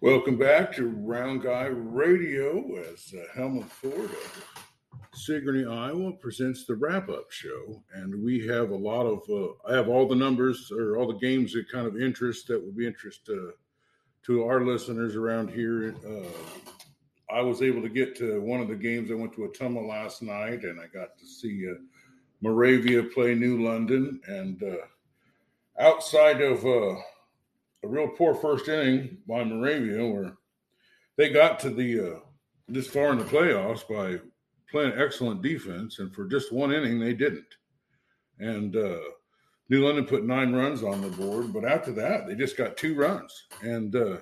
Welcome back to Round Guy Radio as uh, Helmut Ford of Sigourney, Iowa presents the wrap up show. And we have a lot of, uh, I have all the numbers or all the games that kind of interest that would be interest uh, to our listeners around here. Uh, I was able to get to one of the games. I went to Ottumwa last night and I got to see uh, Moravia play New London. And uh, outside of, a real poor first inning by Moravia, where they got to the uh, this far in the playoffs by playing excellent defense, and for just one inning they didn't. And uh, New London put nine runs on the board, but after that they just got two runs, and uh,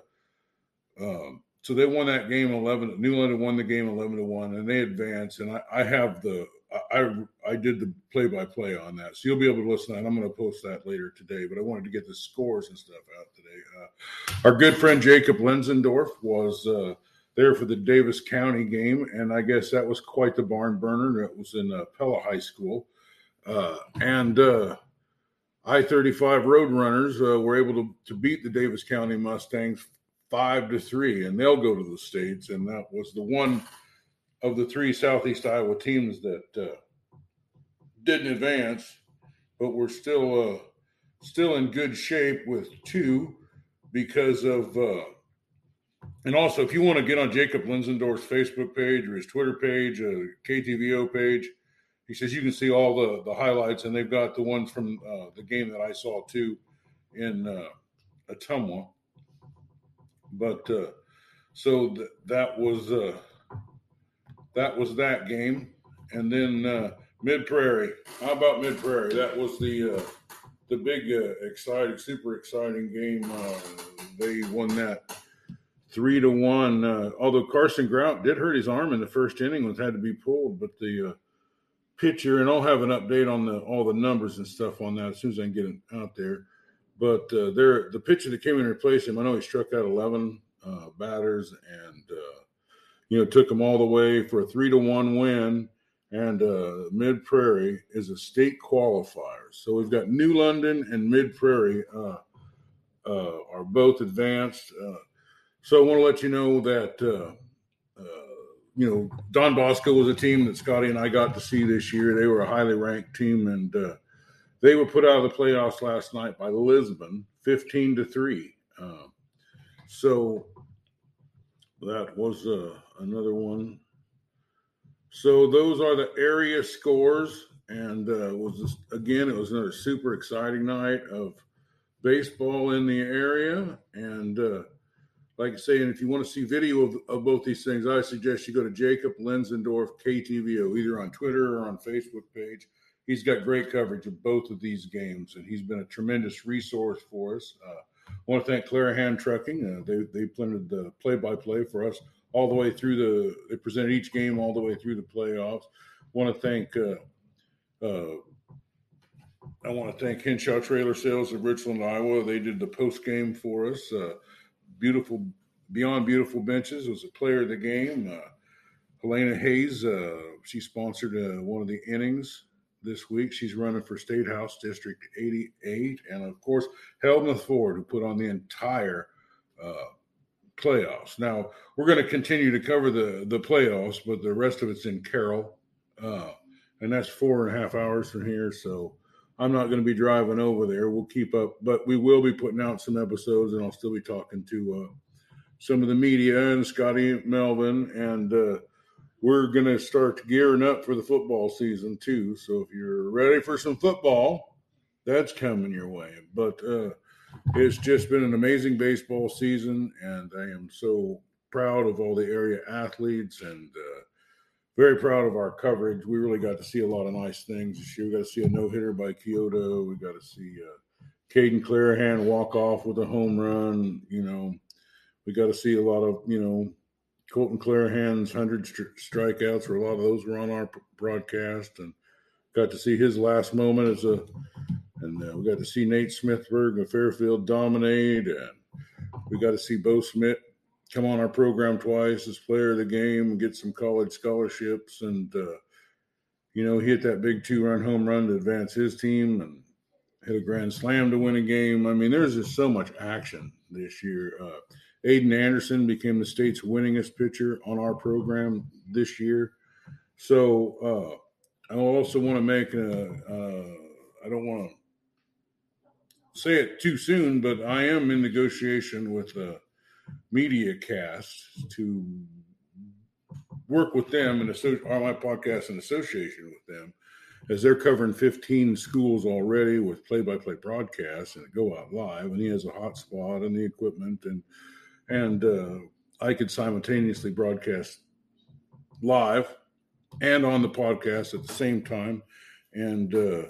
um, so they won that game eleven. New London won the game eleven to one, and they advanced. And I, I have the I I did the play by play on that, so you'll be able to listen. And I'm going to post that later today. But I wanted to get the scores and stuff out today. Uh, our good friend Jacob Lenzendorf was uh, there for the Davis County game, and I guess that was quite the barn burner. It was in uh, Pella High School, uh, and uh, I-35 Roadrunners uh, were able to, to beat the Davis County Mustangs five to three, and they'll go to the states. And that was the one of the three Southeast Iowa teams that uh, didn't advance, but we're still uh, still in good shape with two because of. Uh, and also, if you want to get on Jacob Lenzendorf's Facebook page or his Twitter page, uh, KTVO page, he says you can see all the the highlights, and they've got the ones from uh, the game that I saw too in uh, Ottumwa. But uh, so th- that was uh, that was that game. And then uh, Mid Prairie. How about Mid Prairie? That was the uh, the big, uh, exciting, super exciting game. Uh, they won that three to one. Uh, although Carson Grout did hurt his arm in the first inning, was had to be pulled. But the uh, pitcher, and I'll have an update on the all the numbers and stuff on that as soon as I can get it out there. But uh, there, the pitcher that came in to replace him, I know he struck out eleven batters and uh, you know, took them all the way for a three to one win. And uh, Mid Prairie is a state qualifier. So we've got New London and Mid Prairie uh, uh, are both advanced. Uh, so I want to let you know that, uh, uh, you know, Don Bosco was a team that Scotty and I got to see this year. They were a highly ranked team and they were put out of the playoffs last night by Lisbon, 15 to 3. so that was uh, another one. So those are the area scores, and uh, was just, again, it was another super exciting night of baseball in the area. And uh, like I say, and if you want to see video of, of both these things, I suggest you go to Jacob Lenzendorf KTVO, either on Twitter or on Facebook page. He's got great coverage of both of these games, and he's been a tremendous resource for us. Uh, want to thank Clarahan Trucking. Uh, they they planted the play by play for us all the way through the. They presented each game all the way through the playoffs. Want to thank. Uh, uh, I want to thank Henshaw Trailer Sales of Richland, Iowa. They did the post game for us. Uh, beautiful, beyond beautiful benches was a player of the game. Uh, Helena Hayes. Uh, she sponsored one of the innings this week. She's running for State House District 88. And of course, Helmuth Ford, who put on the entire uh, playoffs. Now, we're going to continue to cover the, the playoffs, but the rest of it's in Carroll. Uh, and that's four and a half hours from here. So I'm not going to be driving over there. We'll keep up, but we will be putting out some episodes, and I'll still be talking to uh, some of the media and Scotty Melvin and uh, we're going to start gearing up for the football season too. So if you're ready for some football, that's coming your way. But uh, it's just been an amazing baseball season, and I am so proud of all the area athletes and uh, very proud of our coverage. We really got to see a lot of nice things this year. We got to see a no hitter by Keota. We got to see uh, Caden Clarahan walk off with a home run. You know, we got to see a lot of you know Colton Clarahan's 100 strikeouts, or a lot of those were on our broadcast, and got to see his last moment as a, and uh, we got to see Nate Smithberg of Fairfield dominate, and we got to see Bo Smith come on our program twice as player of the game, get some college scholarships, and uh, you know, hit that big two-run home run to advance his team, and hit a grand slam to win a game. I mean, there's just so much action this year. Uh, Aiden Anderson became the state's winningest pitcher on our program this year. So uh, I also want to make a, I don't want to say it too soon, but I am in negotiation with a media cast to work with them and on my podcast in association with them as they're covering 15 schools already with play-by-play broadcasts and go out live and he has a hot spot and the equipment and and uh, i could simultaneously broadcast live and on the podcast at the same time and uh,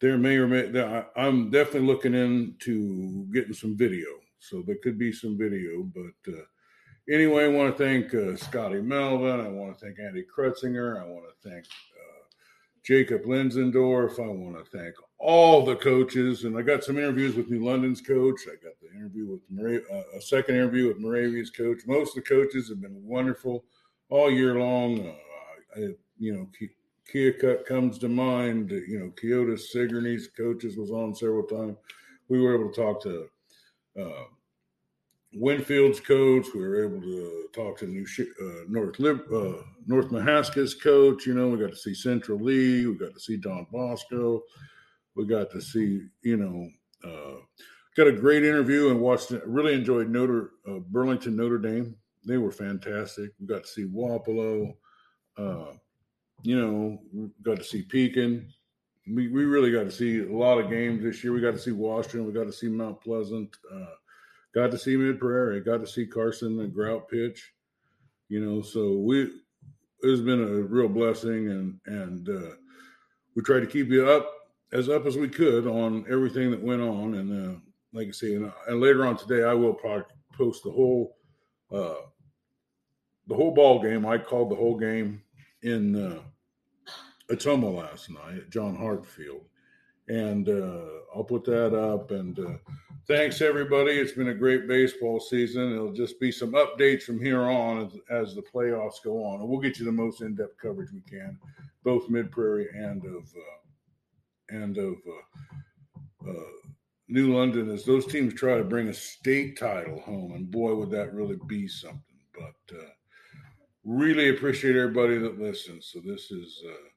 there may or may i'm definitely looking into getting some video so there could be some video but uh, anyway i want to thank uh, scotty melvin i want to thank andy Kretzinger. i want to thank Jacob Lenzendorf. I want to thank all the coaches, and I got some interviews with New London's coach. I got interview with Mora- uh, a second interview with Moravia's coach. Most of the coaches have been wonderful all year long. Uh, I, you know, Keokuk comes to mind. You know, Keota Sigourney's coaches was on several times. We were able to talk to uh, Winfield's coach. We were able to talk to New uh, North uh, North Mahaska's coach. You know, we got to see Central Lee. We got to see Don Bosco. We got to see, you know, uh, got a great interview and watched. Really enjoyed Notre uh, Burlington Notre Dame. They were fantastic. We got to see Wapello. Uh, you know, got to see Pekin. We, we really got to see a lot of games this year. We got to see Washington. We got to see Mount Pleasant. Uh, got to see Mid Prairie, got to see Carson and Grout pitch. You know, so we it's been a real blessing, and and uh, we tried to keep you up as up as we could on everything that went on. And uh, like I say, and, and, later on today, I will probably post the whole uh, the whole ball game. I called the whole game in uh, Ottumwa last night at John Hartfield, and uh, I'll put that up and. Uh, thanks everybody. It's been a great baseball season. It'll just be some updates from here on as, as the playoffs go on, and we'll get you the most in-depth coverage we can, both Mid Prairie and of uh, and of uh, uh, New London, as those teams try to bring a state title home. And boy, would that really be something! But uh, really appreciate everybody that listens. So this is. Uh,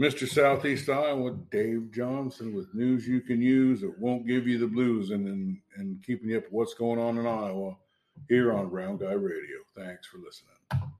Mr. Southeast Iowa, Dave Johnson, with news you can use that won't give you the blues and, and, and keeping you up with what's going on in Iowa here on Brown Guy Radio. Thanks for listening.